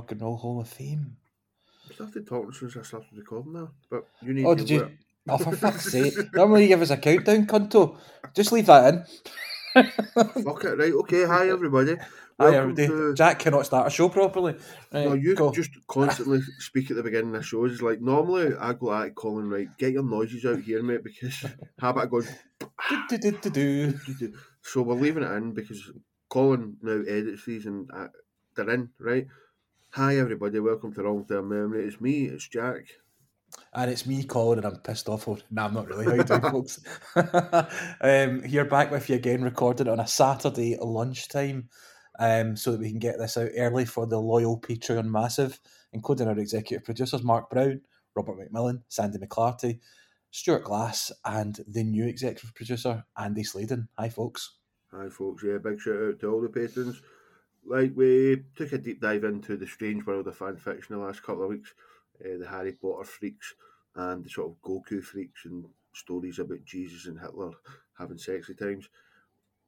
Rock and Roll Hall of Fame. I started talking since I started recording now, but you need Oh, did you? work- Oh, for fuck's sake. Normally you give us a countdown, Cunto. Just leave that in. Fuck it, right? Okay, hi everybody. Hi, everybody. to- Jack cannot start a show properly. Right, No, you go. just constantly speak at the beginning of shows. It's Like normally, I go at Colin, right? Get your noises out here, mate, because how about going. Do, do, do, do. So we're leaving it in because Colin now edits these and uh, they're in, right? Hi everybody, welcome to Wrong Term Memory. It's me, it's Jack. And it's me, Colin, and I'm pissed off. For... Nah, I'm not really. How you doing, folks? um, here back with you again, recorded on a Saturday lunchtime, um, so that we can get this out early for the loyal Patreon massive, including our executive producers Mark Brown, Robert McMillan, Sandy McClarty, Stuart Glass, and the new executive producer Andy Sladen. Hi, folks. Hi folks, yeah, big shout out to all the patrons. Like we took a deep dive into the strange world of fan fiction the last couple of weeks, uh, the Harry Potter freaks and the sort of Goku freaks and stories about Jesus and Hitler having sexy times.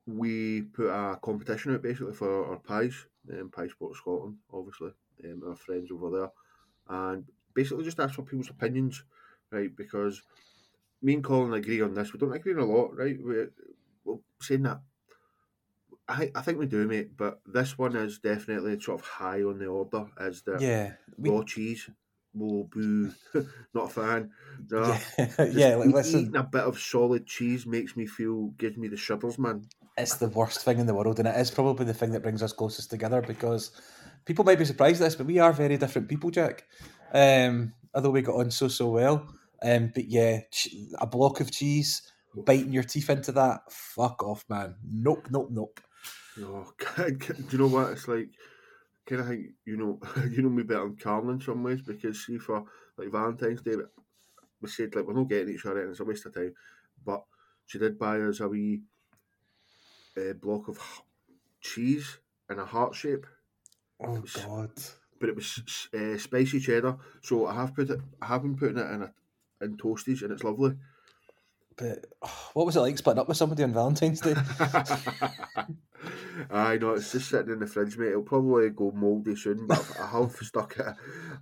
We put a competition out basically for our pies, um, Pie Sport Scotland, obviously, um, our friends over there, and basically just asked for people's opinions, right? Because me and Colin agree on this. We don't agree on a lot, right? We, well, saying that I, I think we do, mate, but this one is definitely sort of high on the order as the Yeah, we, raw cheese. Whoa, boo. Not a fan. No. yeah, yeah. Like, listen, Eating a bit of solid cheese makes me feel, gives me the shudders, man. it's the worst thing in the world, and it is probably the thing that brings us closest together because people might be surprised at this, but we are very different people, Jack. Um, although we got on so so well, um, but yeah, a block of cheese, biting your teeth into that, fuck off, man. Nope, nope, nope. Oh, do you know what? It's like, kind of think, you know, you know me better than Carl in some ways because, see, for like Valentine's Day, we said, like, we're not getting each other and it's a waste of time, but she did buy us a wee uh, block of cheese in a heart shape. Oh was- god. but it was uh, spicy cheddar. So I have put it, I have been putting it in a, in toasties, and it's lovely. But oh, what was it like splitting up with somebody on Valentine's Day? I know it's just sitting in the fridge, mate. It'll probably go mouldy soon, but I have stuck it.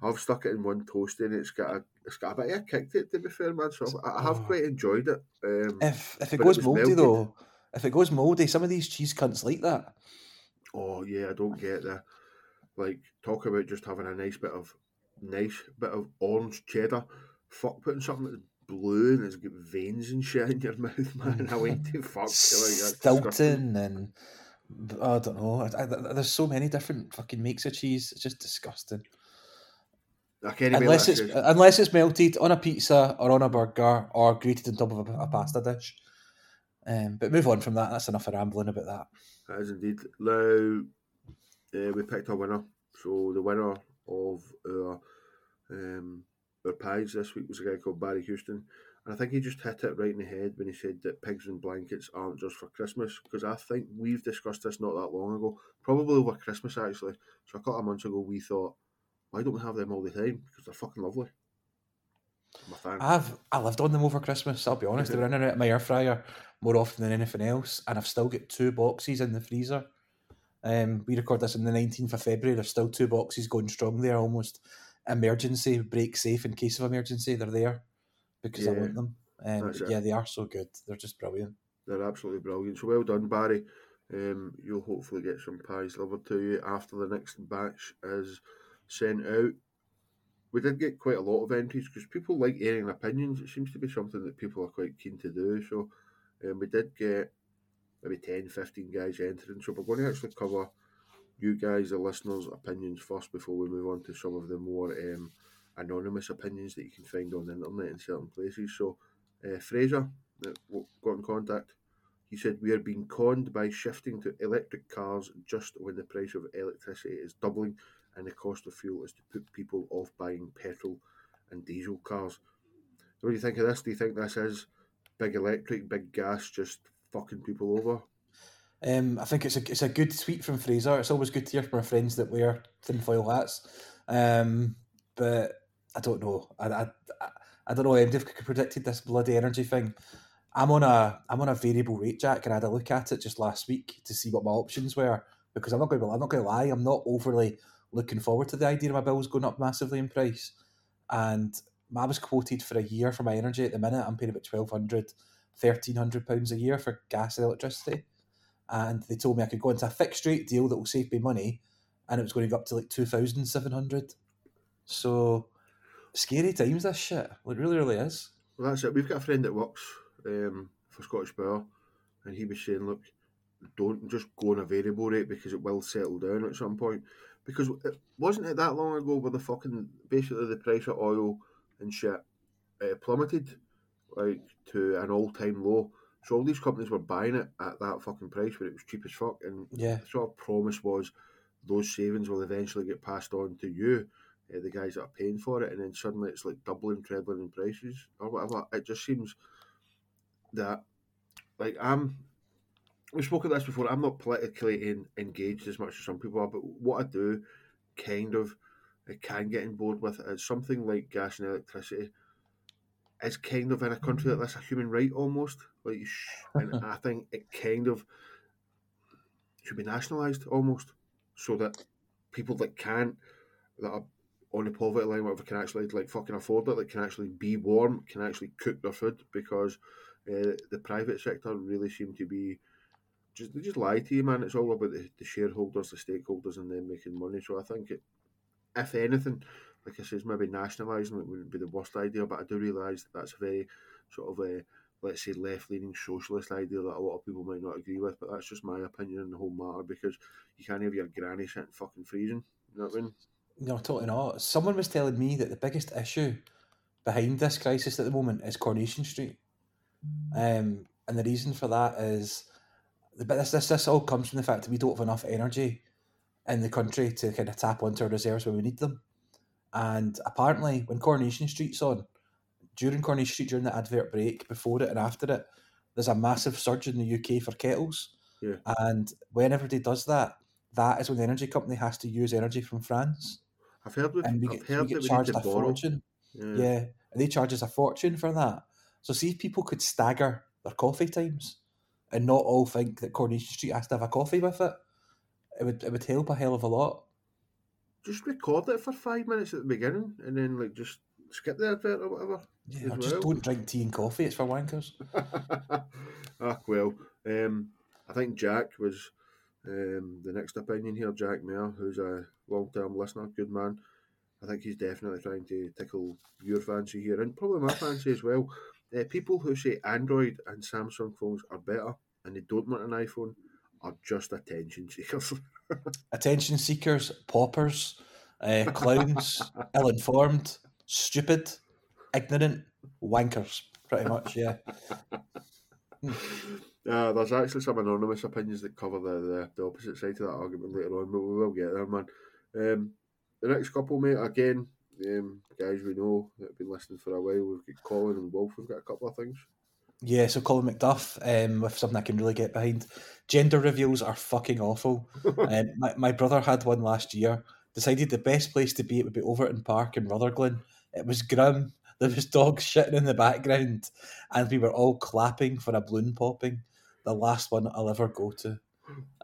I've stuck it in one toasty, and it's got a, it's got a bit of a kick to it. To be fair, man, so I, have Oh. quite enjoyed it. Um, if if it goes mouldy melted. though, if it goes mouldy, some of these cheese cunts like that. oh yeah, I don't get the like talk about just having a nice bit of nice bit of orange cheddar. Fuck putting something blue and it's got veins and shit in your mouth, man. I went to fuck. Like, that's disgusting. Stilton and I don't know. I, I, there's so many different fucking makes of cheese. It's just disgusting. Unless it's unless it's melted on a pizza or on a burger or grated on top of a, a pasta dish. Um, but move on from that. That's enough of rambling about that. That is indeed. Now, uh, we picked a winner. So the winner of our um, our pies this week was a guy called Barry Houston. And I think he just hit it right in the head when he said that pigs and blankets aren't just for Christmas. Because I think we've discussed this not that long ago, probably over Christmas actually. So a couple of months ago, we thought, why don't we have them all the time? Because they're fucking lovely. I've I lived on them over Christmas. I'll be honest. They were in and out of my air fryer more often than anything else, and I've still got two boxes in the freezer. Um, we record this on the nineteenth of February. There's still two boxes going strong there, almost emergency break safe in case of emergency. They're there because I want them. Um, it. yeah, they are so good. They're just brilliant. They're absolutely brilliant. So well done, Barry. Um, you'll hopefully get some pies delivered to you after the next batch is sent out. We did get quite a lot of entries because people like airing opinions. It seems to be something that people are quite keen to do. So um, we did get maybe 10, 15 guys entering. So we're going to actually cover you guys, the listeners' opinions first before we move on to some of the more um, anonymous opinions that you can find on the internet in certain places. So uh, Fraser that got in contact. He said we are being conned by shifting to electric cars just when the price of electricity is doubling and the cost of fuel is to put people off buying petrol and diesel cars. What do you think of this? Do you think this is big electric, big gas just fucking people over? Um, I think it's a it's a good tweet from Fraser. It's always good to hear from our friends that wear tinfoil hats. Um, but I don't know. I, I, I- don't know. MDiv predicted this bloody energy thing. I'm on a I'm on a variable rate, Jack, and I had a look at it just last week to see what my options were because I'm not going to I'm not going to lie. I'm not overly looking forward to the idea of my bills going up massively in price. And I was quoted for a year for my energy at the minute. I'm paying about 1200 1300 pounds a year for gas and electricity. And they told me I could go into a fixed rate deal that will save me money and it was going to go up to like 2700 So scary times, this shit. It really, really is. Well, that's it. We've got a friend that works um, for Scottish Power and he was saying, look, don't just go on a variable rate because it will settle down at some point. Because it wasn't it that long ago where the fucking basically the price of oil and shit uh, plummeted like to an all time low. So all these companies were buying it at that fucking price where it was cheap as fuck, and yeah. the sort of promise was those savings will eventually get passed on to you, uh, the guys that are paying for it, and then suddenly it's like doubling, trebling in prices or whatever. It just seems that like I'm we spoke of this before. I'm not politically in, engaged as much as some people are, but what I do kind of I can get on board with is something like gas and electricity is kind of in a country like this a human right almost. Like, and I think it kind of should be nationalised almost, so that people that can't that are on the poverty line, whatever, can actually like fucking afford it, that can actually be warm, can actually cook their food because uh, the private sector really seem to be just they just lie to you, man. It's all about the, the shareholders, the stakeholders, and them making money. So I think it, if anything, like I says, maybe nationalising it wouldn't be the worst idea. But I do realise that that's a very sort of a let's say left leaning socialist idea that a lot of people might not agree with. But that's just my opinion on the whole matter because you can't have your granny sitting fucking freezing. You know what I mean? No, totally not. Someone was telling me that the biggest issue behind this crisis at the moment is Coronation Street. Um, and the reason for that is but this, this this all comes from the fact that we don't have enough energy in the country to kind of tap onto our reserves when we need them. And apparently, when Coronation Street's on, during Coronation Street, during the advert break, before it and after it, there's a massive surge in the UK for kettles. Yeah. And when everybody does that, that is when the energy company has to use energy from France. I've heard, and we I've get, heard we get that charged we a borrow. fortune. Yeah. Yeah, and they charge us a fortune for that. So see if people could stagger their coffee times and not all think that Coronation Street has to have a coffee with it, it would it would help a hell of a lot. Just record it for five minutes at the beginning and then like just skip the advert or whatever. Yeah, or just well. don't drink tea and coffee. It's for wankers. ah, well, um, I think Jack was um, the next opinion here. Jack Mayer, who's a long-term listener, good man. I think he's definitely trying to tickle your fancy here, and probably my fancy as well. Uh, people who say Android and Samsung phones are better and they don't want an iPhone are just attention seekers. Attention seekers, paupers, uh, clowns, ill-informed, stupid, ignorant, wankers. Pretty much, yeah. Uh, there's actually some anonymous opinions that cover the, the, the opposite side of that argument later on, but we will get there, man. Um, the next couple, mate, again, um, guys we know that have been listening for a while, we've got Colin and Wolf, we've got a couple of things. Yeah, so Colin McDuff, um, with something I can really get behind. Gender reveals are fucking awful. um, my, my brother had one last year. Decided the best place to be it would be Overtoun Park in Rutherglen. It was grim. There was dogs shitting in the background, and we were all clapping for a balloon popping. The last one I'll ever go to.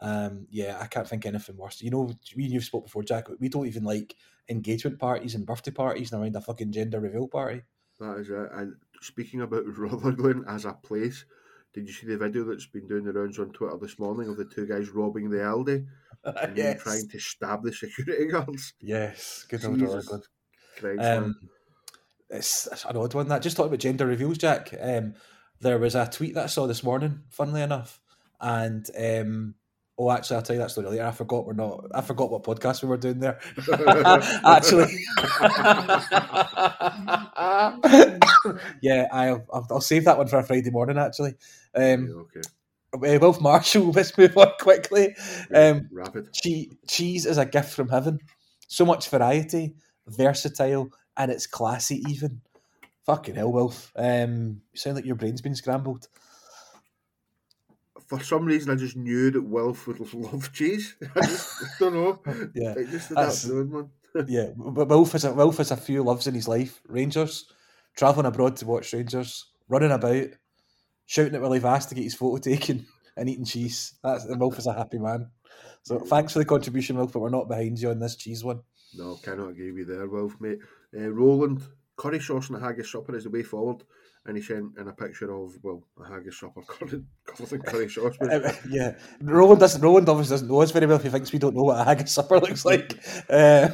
Um, yeah, I can't think anything worse. You know, we and you've spoke before, Jack. We don't even like engagement parties and birthday parties and around a fucking gender reveal party. That is it. And speaking about Rutherglen as a place, did you see the video that's been doing the rounds on Twitter this morning of the two guys robbing the Aldi and yes. trying to stab the security guards? Yes, good old Rutherglen. Um, it's, it's an odd one. That just talking about gender reveals, Jack. Um, there was a tweet that I saw this morning, funnily enough, and um, oh, actually, I'll tell you that story later. I forgot we're not. I forgot what podcast we were doing there. actually, yeah, I'll, I'll I'll save that one for a Friday morning. Actually, um, okay. uh, Wilf Marshall. Let's move on quickly. Um, Rapid. che- cheese is a gift from heaven. So much variety, versatile, and it's classy even. Fucking hell, Wilf. Um, you sound like your brain's been scrambled. For some reason, I just knew that Wilf would love cheese. I just I don't know. Yeah, It just did that doing, man. yeah. But Wilf has a Wilf has a few loves in his life: Rangers, travelling abroad to watch Rangers, running about, shouting at Willie Vass to get his photo taken, and eating cheese. That's the Wilf is a happy man. So thanks for the contribution, Wilf, but we're not behind you on this cheese one. No, cannot agree with you there, Wilf, mate. Uh, Roland, curry sauce and a haggis supper is the way forward. And he sent in a picture of, well, a haggis supper covered, covered in curry sauce. Yeah, Roland doesn't. Roland obviously doesn't know us very well if he thinks we don't know what a haggis supper looks like. Uh,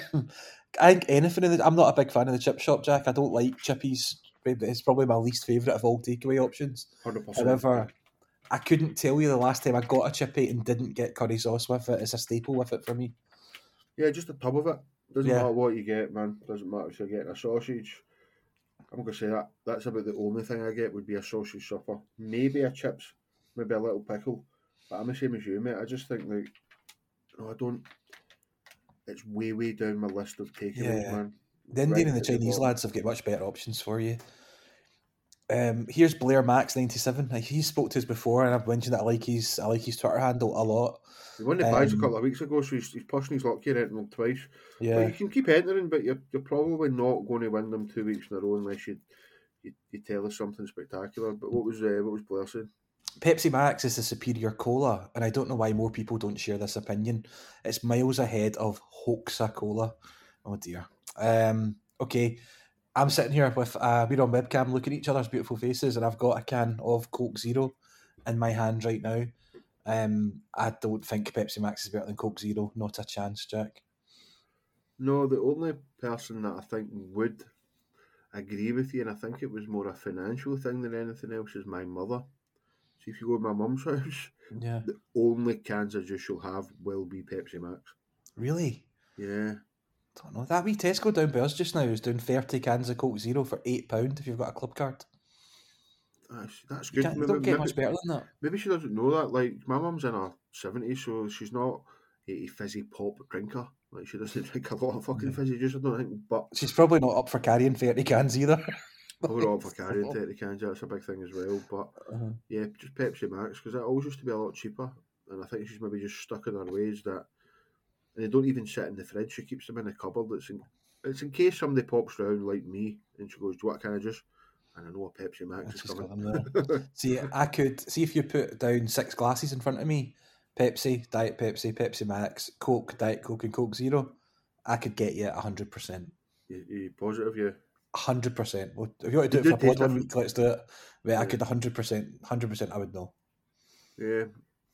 I think anything. In the, I'm not a big fan of the chip shop, Jack. I don't like chippies. It's probably my least favourite of all takeaway options. 100%. However, I couldn't tell you the last time I got a chippy and didn't get curry sauce with it. It's a staple with it for me. Yeah, just a tub of it. Doesn't Yeah. matter what you get, man. Doesn't matter if you're getting a sausage. I'm gonna say that that's about the only thing I get would be a sausage supper. Maybe a chips, maybe a little pickle. But I'm the same as you, mate. I just think like no, I don't it's way, way down my list of takeaways, Yeah. man. The Indian Right and the at the Chinese lads have got much better options for you. Um, here's Blair Max ninety seven. He spoke to us before, and I've mentioned that I like his I like his Twitter handle a lot. He won the prize a Um, couple of weeks ago, so he's, he's pushing his luck here entering them twice. But Yeah, you can keep entering, but you're, you're probably not going to win them two weeks in a row unless you you, you tell us something spectacular. But what was uh, what was Blair saying? Pepsi Max is the superior cola, and I don't know why more people don't share this opinion. It's miles ahead of Coca-Cola. Oh dear. Um, okay, I'm sitting here with uh, we're on webcam looking at each other's beautiful faces, and I've got a can of Coke Zero in my hand right now. Um, I don't think Pepsi Max is better than Coke Zero. Not a chance, Jack. No, the only person that I think would agree with you, and I think it was more a financial thing than anything else, is my mother. See, if you go to my mum's house, Yeah, the only cans of juice she'll have will be Pepsi Max. really. Yeah, Don't know that wee Tesco down by us just now is doing thirty cans of Coke Zero for eight pound if you've got a club card. that's, that's good. Maybe, don't get maybe- much better than that. maybe she doesn't know that. Like, my mum's in her 70s, so she's not a fizzy pop drinker. Like, she doesn't drink a lot of fucking fizzy juice, I don't think. But She's probably not up for carrying thirty cans either. we're up for carrying 30 cans, that's a big thing as well. But Uh-huh. Yeah, just Pepsi Max because that always used to be a lot cheaper, and I think she's maybe just stuck in her ways that, and they don't even sit in the fridge. She keeps them in a cupboard. It's in, it's in case somebody pops round like me and she goes, "Do what can I just?" And I know a Pepsi Max is coming. See, I could see if you put down six glasses in front of me: Pepsi, Diet Pepsi, Pepsi Max, Coke, Diet Coke, and Coke Zero. I could get you hundred percent. you, you positive, yeah. hundred percent. If you want to do it for a pod one week, let's do it. But I Yeah. could hundred percent, hundred percent. I would know. Yeah.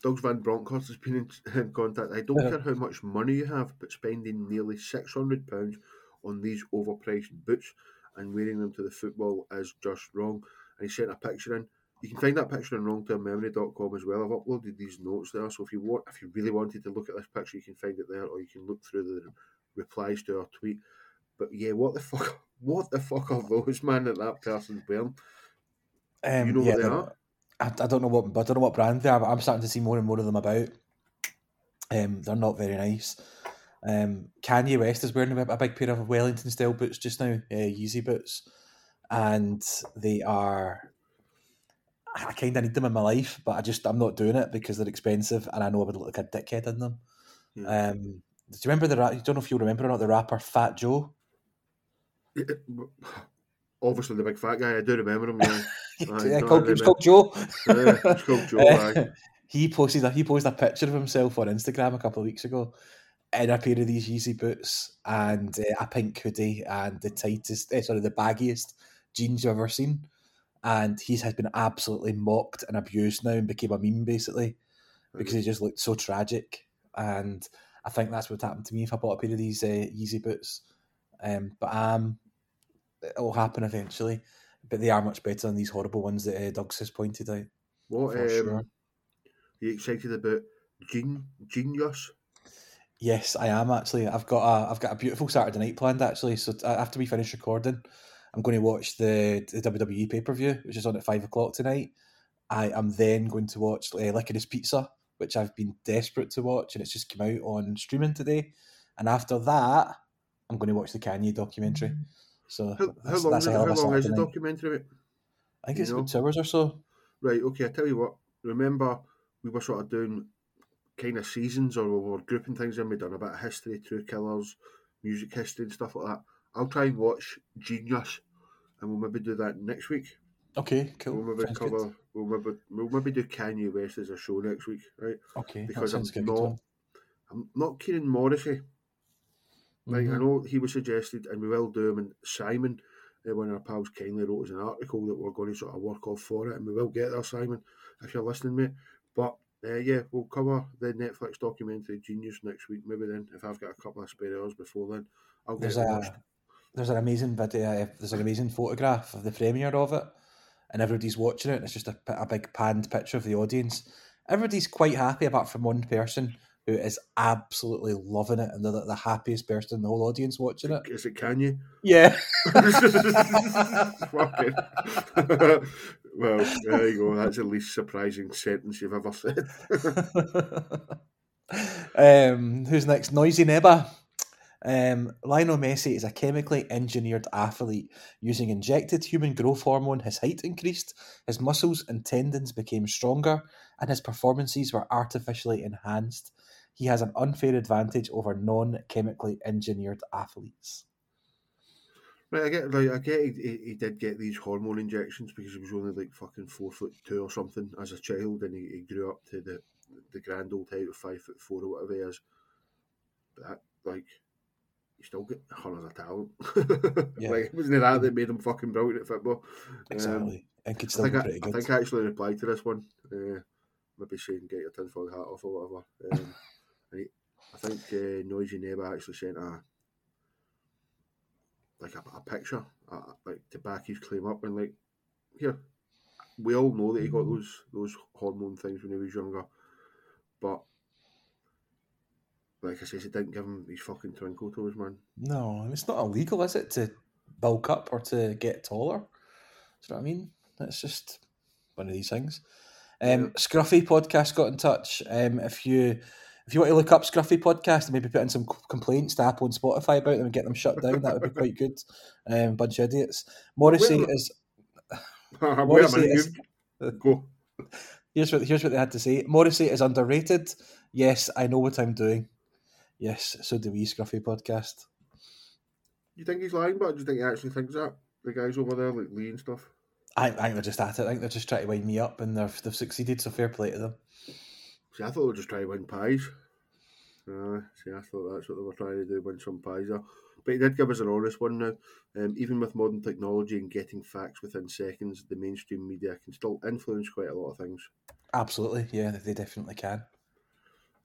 Doug's Van Bronckhorst has been in, contact. I don't care how much money you have, but spending nearly six hundred pounds on these overpriced boots and wearing them to the football is just wrong. And he sent a picture in. You can find that picture on wrongtermmemory.com as well. I've uploaded these notes there, so if you want, if you really wanted to look at this picture, you can find it there, or you can look through the replies to our tweet. But yeah, what the fuck? What the fuck are those, man? That that person's wearing? Um, You know yeah, what they are? I, I don't know what, I don't know what brand they are, but I'm starting to see more and more of them about. Um, they're not very nice. Um, Kanye West is wearing a, big pair of Wellington style boots just now, uh, Yeezy boots, and they are. I kind of need them in my life, but I just I'm not doing it because they're expensive, and I know I would look like a dickhead in them. Yeah. Um, do you remember the? I don't know if you remember or not the rapper Fat Joe. Obviously, the big fat guy. I do remember him. Yeah, Yeah, called, he was called Joe. Yeah, it's called Joe. Uh, he posted a, he posted a picture of himself on Instagram a couple of weeks ago in a pair of these Yeezy boots and uh, a pink hoodie and the tightest, eh, sorry, the baggiest jeans you've ever seen. And he has been absolutely mocked and abused now and became a meme basically because he just looked so tragic. And I think that's what happened to me if I bought a pair of these uh, Yeezy boots. Um, but um, it'll happen eventually. But they are much better than these horrible ones that uh, Doug's has pointed out. What um, sure. are you excited about? Gen- Genius. Yes, I am actually. I've got a I've got a beautiful Saturday night planned actually. So t- after we finish recording, I'm going to watch the, the WWE pay per view, which is on at five o'clock tonight. I am then going to watch uh, Licorice Pizza, which I've been desperate to watch, and it's just come out on streaming today. And after that, I'm going to watch the Kanye documentary. So How, how long, that's is, a hell how long is the documentary? I think it's know? about two hours or so. Right, okay, I tell you what. Remember, we were sort of doing kind of seasons or we were grouping things in. We've done a bit of history, true killers, music history, and stuff like that. I'll try and watch Genius and we'll maybe do that next week. Okay, cool. We'll maybe Sounds good. cover, we'll maybe, we'll maybe do Kanye West as a show next week, right? Okay, because I'm good. not-. I'm not Kieran Morrissey. Like I Mhm. know he was suggested, and we will do him. And Simon, uh, one of our pals, kindly wrote us an article that we're going to sort of work off for it, and we will get there, Simon, if you're listening, mate. But uh, yeah, we'll cover the Netflix documentary Genius next week. Maybe then, if I've got a couple of spare hours before then, I'll get There's it a there's an amazing video. There's an amazing photograph of the premiere of it, and everybody's watching it. And it's just a, a big panned picture of the audience. Everybody's quite happy, apart from one person who is absolutely loving it, and they're the, happiest person in the whole audience watching it. Is it Kanye? Yeah. Fucking. well, there you go. That's the least surprising sentence you've ever said. um, who's next? Noisy Neighbour. Um, Lionel Messi is a chemically engineered athlete. Using injected human growth hormone, his height increased, his muscles and tendons became stronger, and his performances were artificially enhanced. He has an unfair advantage over non chemically engineered athletes. Right, I get like I get he, he, did get these hormone injections because he was only like fucking four foot two or something as a child, and he, he grew up to the the grand old height of five foot four or whatever he is. But that, like, you still get hundreds of talent. Yeah. like, wasn't it that that made him fucking brilliant at football? Um, Exactly. and could I still think be I, pretty I good. think I actually replied to this one. Uh, maybe saying get your tinfoil hat off or whatever. Um, he, I think uh, Noisy Neighbour actually sent a like a, a picture, uh, like to back his claim up, and like here, we all know that he got those those hormone things when he was younger, but like I says, it didn't give him his fucking twinkle toes, man. No, and it's not illegal, is it, to bulk up or to get taller? Do you know what I mean? It's just one of these things. Um. Scruffy podcast got in touch. Um, if you if you want to look up Scruffy podcast and maybe put in some complaints to Apple and Spotify about them and get them shut down, that would be quite good. Um, bunch of idiots. Morrissey is a Morrissey is go. here's what here's what they had to say. Morrissey is underrated. Yes, I know what I'm doing. Yes, so do we, Scruffy podcast. You think he's lying, but do you think he actually thinks that? The guys over there, like Lee and stuff. I, I think they're just at it. I think they're just trying to wind me up, and they've they've succeeded. So fair play to them. See, I thought they were just trying to win pies. Uh, see, I thought that's what they were trying to do, win some pies there. But he did give us an honest one now. Um, even with modern technology and getting facts within seconds, the mainstream media can still influence quite a lot of things. Absolutely, yeah, they definitely can.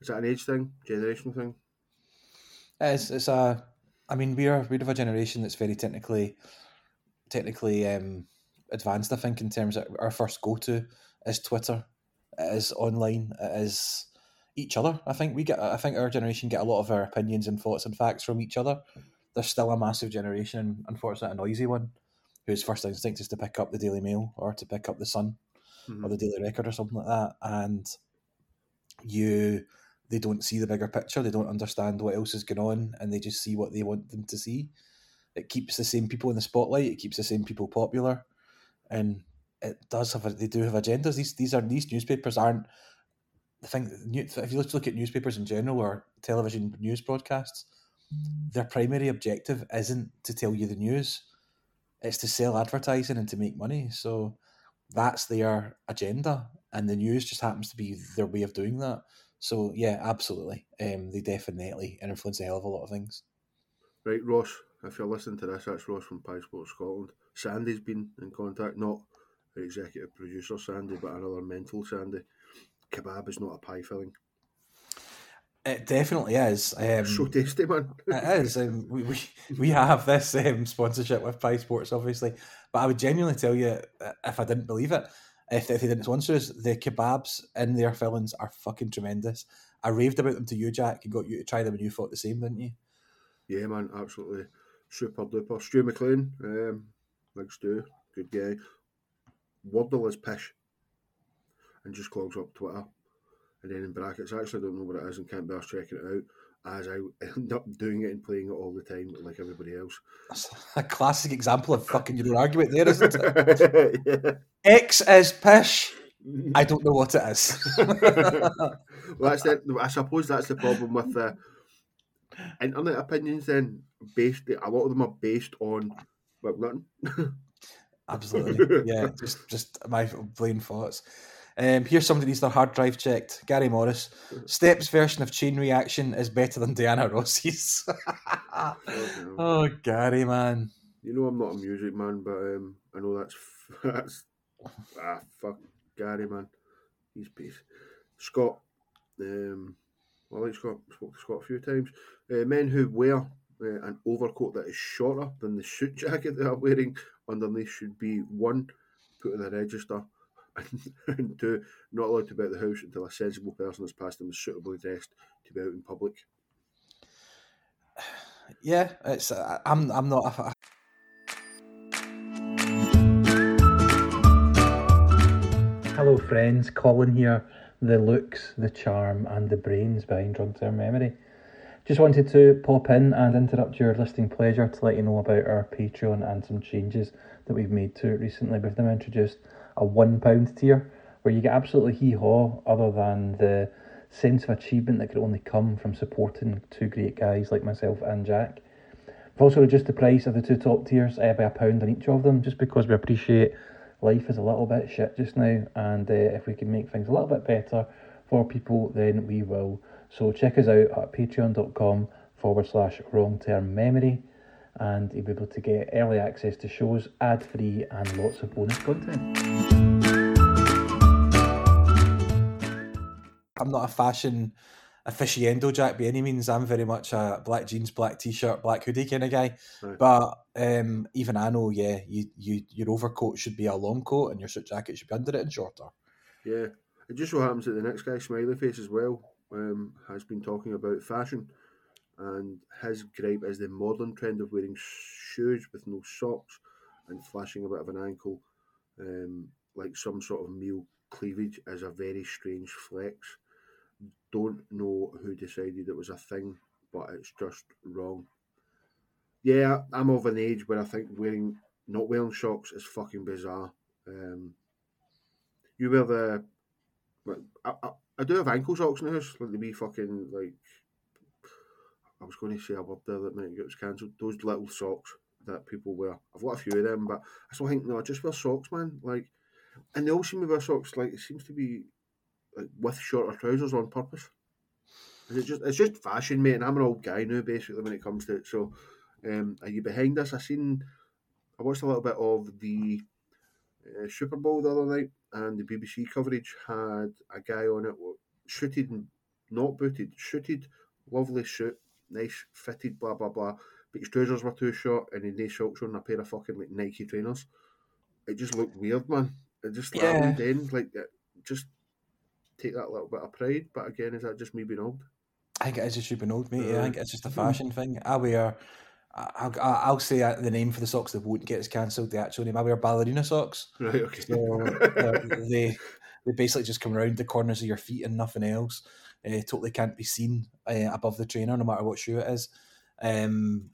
Is that an age thing, generational thing? It's it's a, I mean, we're we're of a generation that's very technically, technically um, advanced. I think in terms of our first go to is Twitter, it is online, it is each other. I think we get. I think our generation get a lot of our opinions and thoughts and facts from each other. There's still a massive generation, unfortunately, a noisy one, whose first instinct is to pick up the Daily Mail or to pick up the Sun. Mhm. or the Daily Record or something like that, and you they don't see the bigger picture. They don't understand what else is going on, and they just see what they want them to see. It keeps the same people in the spotlight. It keeps the same people popular, and it does have. A, they do have agendas. These these are these newspapers aren't. Thing, new- if you look at newspapers in general or television news broadcasts, their primary objective isn't to tell you the news. It's to sell advertising and to make money. So that's their agenda, and the news just happens to be their way of doing that. So yeah, absolutely, um, they definitely influence a hell of a lot of things. Right, Ross, if you're listening to this, that's Ross from Pie Sports Scotland. Sandy's been in contact, not executive producer Sandy, but another mental Sandy. Kebab is not a pie filling. It definitely is. Um, so tasty, man. it is. Um, we, we we have this um, sponsorship with Pie Sports, obviously, but I would genuinely tell you uh, if I didn't believe it, if, if they didn't sponsor us, the kebabs in their fillings are fucking tremendous. I raved about them to you, Jack, and got you to try them, and you thought the same, didn't you? Yeah, man, absolutely super duper. Stu McLean, um, like Stu, good guy. Wordle is pish and just clogs up Twitter. And then in brackets, I actually don't know what it is and can't be asked checking it out as I end up doing it and playing it all the time like everybody else. That's a classic example of fucking your own argument there, isn't it? yeah. X is pish. I don't know what it is. well, that's I suppose that's the problem with the internet opinions. Then based, a lot of them are based on well, nothing. Absolutely, yeah. Just just my plain thoughts. Um, here's somebody needs their hard drive checked. Gary Morris. Steps version of Chain Reaction is better than Diana Ross's. oh, Gary, man. You know I'm not a music man, but um, I know that's that's ah fuck Gary, man. He's peace. Scott. Um, I like Scott. Spoke to Scott a few times. Uh, men who wear uh, an overcoat that is shorter than the suit jacket they are wearing underneath should be one put in the register and two, not allowed to be out the house until a sensible person has passed them is suitably dressed to be out in public. Yeah, it's. Uh, I'm. I'm not. A, Hello, friends. Colin here. The looks, the charm, and the brains behind Wrong Term Memory. Just wanted to pop in and interrupt your listening pleasure to let you know about our Patreon and some changes that we've made to it recently. We've now introduced a £1 tier where you get absolutely hee haw other than the sense of achievement that could only come from supporting two great guys like myself and Jack. We've also reduced the price of the two top tiers uh, by a pound on each of them just because we appreciate life is a little bit shit just now and uh, if we can make things a little bit better for people then we will. So check us out at patreon.com forward slash wrong term memory and you'll be able to get early access to shows, ad free, and lots of bonus content. I'm not a fashion aficionado, Jack, by any means. I'm very much a black jeans, black t-shirt, black hoodie kind of guy. Right. But um, even I know, yeah, you, you your overcoat should be a long coat and your suit jacket should be under it and shorter. Yeah, it just so happens that the next guy, Smiley Face, as well, um, has been talking about fashion and his gripe is the modern trend of wearing shoes with no socks and flashing a bit of an ankle, um, like some sort of male cleavage, is a very strange flex. Don't know who decided it was a thing, but it's just wrong. Yeah, I'm of an age where I think wearing not wearing socks is fucking bizarre. Um, you wear the, I, I, I do have ankle socks in the house, like the wee fucking like I was going to say a word there that might get cancelled. Those little socks that people wear. I've got a few of them, but I still think no, I just wear socks, man. Like, and they all seem to wear socks. Like it seems to be like with shorter trousers on purpose. It's just it's just fashion, mate. And I'm an old guy now, basically, when it comes to it. So, um, are you behind us? I seen, I watched a little bit of the uh, Super Bowl the other night, and the BBC coverage had a guy on it, shooted, not booted, shooted, lovely suit, nice fitted, blah blah blah. But his trousers were too short, and he had socks on a pair of fucking like Nike trainers. It just looked weird, man. It just yeah. then like it just take that little bit of pride. But again, is that just me being old? I think it is just you being old, mate. Yeah, I think it's just a fashion thing. I wear. I'll, I'll say the name for the socks that won't get us cancelled. The actual name. I wear ballerina socks. Right. Okay. So they they basically just come around the corners of your feet and nothing else uh, totally can't be seen uh, above the trainer, no matter what shoe it is. Um,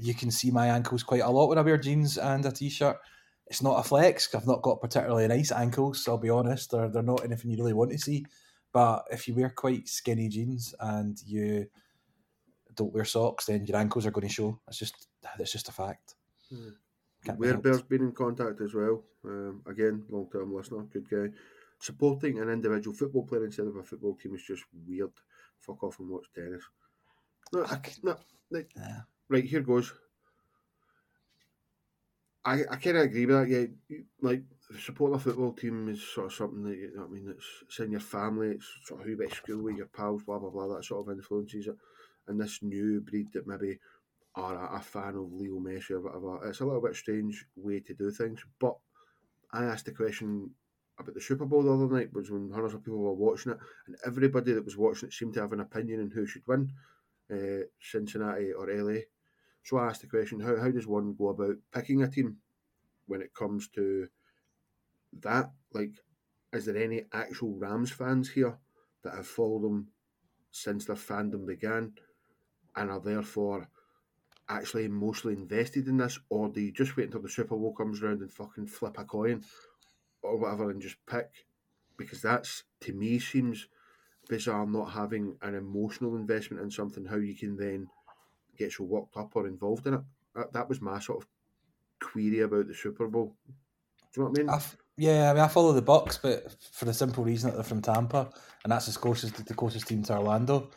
you can see my ankles quite a lot when I wear jeans and a t-shirt. It's not a flex. I've not got particularly nice ankles. I'll be honest. They're they're not anything you really want to see. But if you wear quite skinny jeans and you don't wear socks, then your ankles are going to show. It's just that's just a fact. Hmm. Werebear's been in contact as well. Um, again, long term listener, good guy supporting an individual football player instead of a football team is just weird. Fuck off and watch tennis. No, I, no, like, yeah. right here goes. I, I kind of agree with that. Yeah, like supporting a football team is sort of something that you know I mean. It's, it's in your family. It's sort of who you went to school with, your pals, blah blah blah. That sort of influences it. And this new breed that maybe are a, a fan of Leo Messi or whatever. It's a little bit strange way to do things. But I asked the question about the Super Bowl the other night was when hundreds of people were watching it, and everybody that was watching it seemed to have an opinion on who should win, uh, Cincinnati or LA. So I asked the question: How how does one go about picking a team when it comes to that? Like, is there any actual Rams fans here that have followed them since their fandom began, and are therefore actually emotionally invested in this, or do you just wait until the Super Bowl comes around and fucking flip a coin? or whatever and just pick because that's to me seems bizarre not having an emotional investment in something how you can then get so worked up or involved in it that, that was my sort of query about the super bowl do you know what i mean Yeah, I mean, I follow the Bucks, but for the simple reason that they're from Tampa, and that's the closest the closest team to Orlando.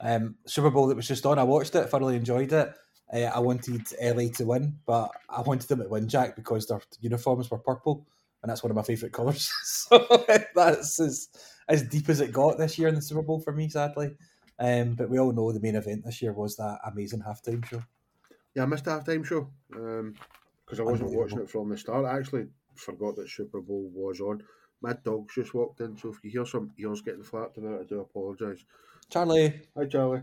Um, Super Bowl that was just on, I watched it, thoroughly enjoyed it. Uh, I wanted LA to win, but I wanted them to win, Jack, because their uniforms were purple, and that's one of my favourite colours. so that's as, as deep as it got this year in the Super Bowl for me, sadly. Um, but we all know the main event this year was that amazing halftime show. Yeah, I missed the halftime show Um because um, I wasn't watching it from the start. I actually forgot that Super Bowl was on. My dog's just walked in, so if you hear some ears getting flapped about, I do apologise. Charlie. Hi, Charlie.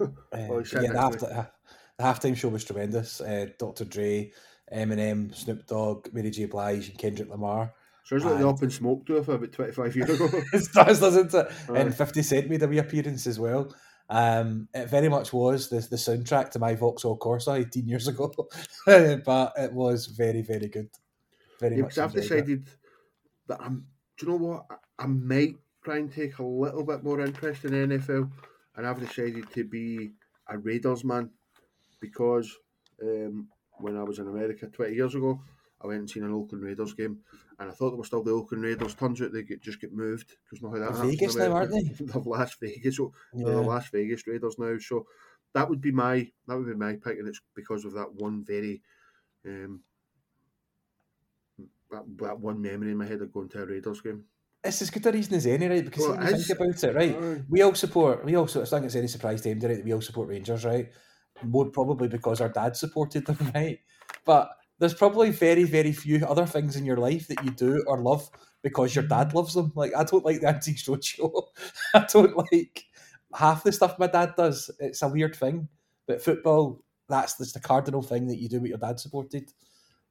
uh, oh, yeah, the, after, the halftime show was tremendous. Uh, Dr. Dre, Eminem, Snoop Dogg, Mary J. Blige, and Kendrick Lamar. Sounds like the Up in Smoke tour for about 25 years ago. it does, doesn't it? And 50 Cent made a reappearance as well. Um, it very much was the, the soundtrack to my Vauxhall Corsa 18 years ago, but it was very, very good. Very yeah, much. I've decided that I'm. Do you know what? I, I, might try and take a little bit more interest in NFL, and I've decided to be a Raiders man because um, when I was in America 20 years ago, I went and seen an Oakland Raiders game, and I thought they were still the Oakland Raiders. Turns out they get, just get moved because not how that happens. Vegas now, aren't they? They're Las Vegas, so yeah. they're the Las Vegas Raiders now. So that would be my that would be my pick, and it's because of that one very um, that, that one memory in my head of going to a Raiders game. It's as good a reason as any, right? Because well, you think about it, right? Uh, we all support. We also. I think it's any surprise to anybody that we all support Rangers, right? More probably because our dad supported them, right? But there's probably very, very few other things in your life that you do or love because your dad loves them. Like I don't like the Antiques Roadshow. I don't like half the stuff my dad does. It's a weird thing. But football, that's, that's the cardinal thing that you do what your dad supported.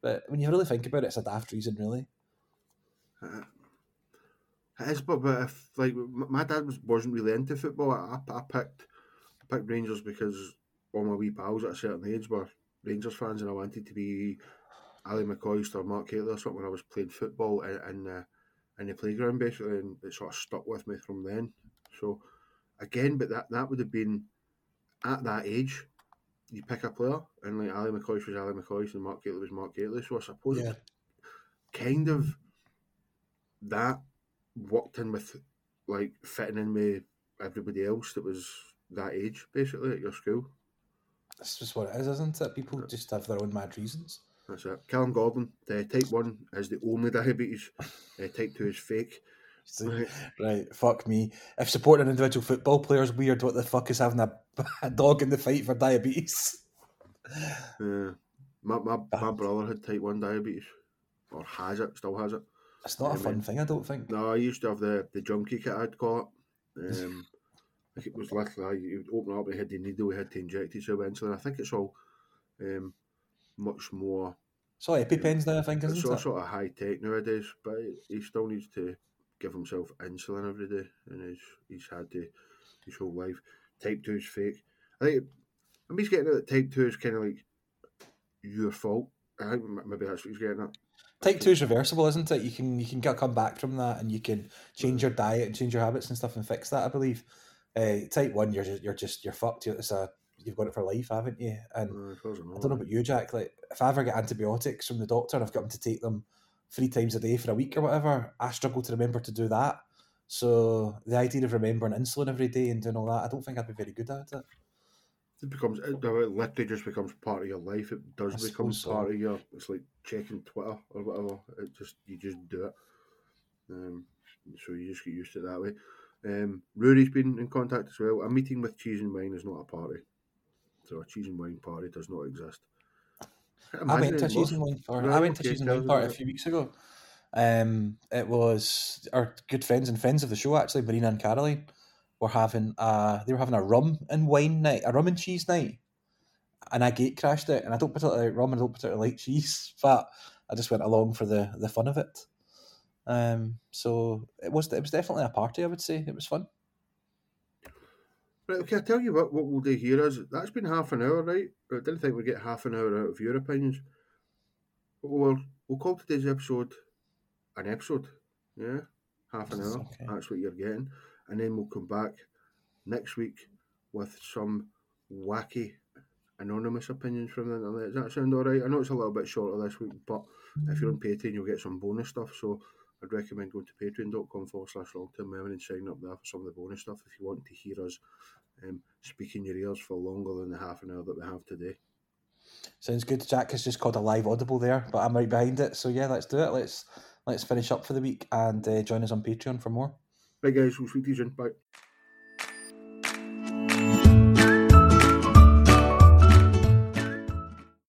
But when you really think about it, it's a daft reason, really. Uh, it is, but, but if like my dad was wasn't really into football, I, I picked I picked Rangers because all my wee pals at a certain age were Rangers fans, and I wanted to be Ali McCoist or Mark Hateley or something when I was playing football in, in, uh, in the playground, basically, and it sort of stuck with me from then. So, again, but that, that would have been at that age, you pick a player, and like Ali McCoist was Ali McCoist and Mark Hateley was Mark Hateley. So, I suppose yeah. kind of that worked in with like fitting in with everybody else that was that age, basically, at your school. That's just what it is, isn't it? People just have their own mad reasons. That's it. Callum Gordon, uh, type 1 is the only diabetes, uh, type 2 is fake. Right. right, fuck me. If supporting an individual football player is weird, what the fuck is having a, a dog in the fight for diabetes? Uh, my, my, my brother had type 1 diabetes, or has it, still has it. It's not a fun thing, I don't think. No, I used to have the, the junkie kit, I'd call it. Um, like it was literally you open up, we had the needle, we had to inject it. So eventually, I think it's all um, much more. So EpiPens now, I think, isn't it's it? It's sort of high tech nowadays, but he still needs to give himself insulin every day, and he's he's had to his whole life. Type two is fake. I think I'm just getting at that type two is kind of like your fault. I think maybe that's what he's getting at. Type two is reversible, isn't it? You can you can get, come back from that, and you can change your diet and change your habits and stuff and fix that. I believe. Uh, type one, you're just, you're just you're fucked. It's a you've got it for life, haven't you? And uh, I don't know about you, Jack. Like if I ever get antibiotics from the doctor and I've got them to take them three times a day for a week or whatever, I struggle to remember to do that. So the idea of remembering insulin every day and doing all that, I don't think I'd be very good at it. It becomes it literally just becomes part of your life. It does I become part of your. It's like checking Twitter or whatever. It just you just do it. Um, so you just get used to it that way. Um, Rory's been in contact as well. A meeting with cheese and wine is not a party, so a cheese and wine party does not exist. I went to a cheese and wine party. Right, I went to a cheese and wine party a few weeks ago. Um, it was our good friends and friends of the show actually, Marina and Caroline, were having a they were having a rum and wine night, a rum and cheese night, and I gate crashed it. And I don't particularly like rum and I don't particularly like cheese, but I just went along for the the fun of it. Um, so it was it was definitely a party. I would say it was fun. Right, okay, I'll tell you what, what we'll do here is that's been half an hour, right? I didn't think we'd get half an hour out of your opinions. We'll, we'll call today's episode an episode, yeah? Half an hour, okay. that's what you're getting. And then we'll come back next week with some wacky anonymous opinions from the internet. Does that sound all right? I know it's a little bit shorter this week, but if you're on Patreon, you'll get some bonus stuff. So I'd recommend going to patreon.com forward slash wrong term memory and signing up there for some of the bonus stuff if you want to hear us um, speak in your ears for longer than the half an hour that we have today. Sounds good. Jack has just called a live audible there, but I'm right behind it. So yeah, let's do it. Let's let's finish up for the week and uh, join us on Patreon for more. Bye guys, we'll speak to you soon. Bye.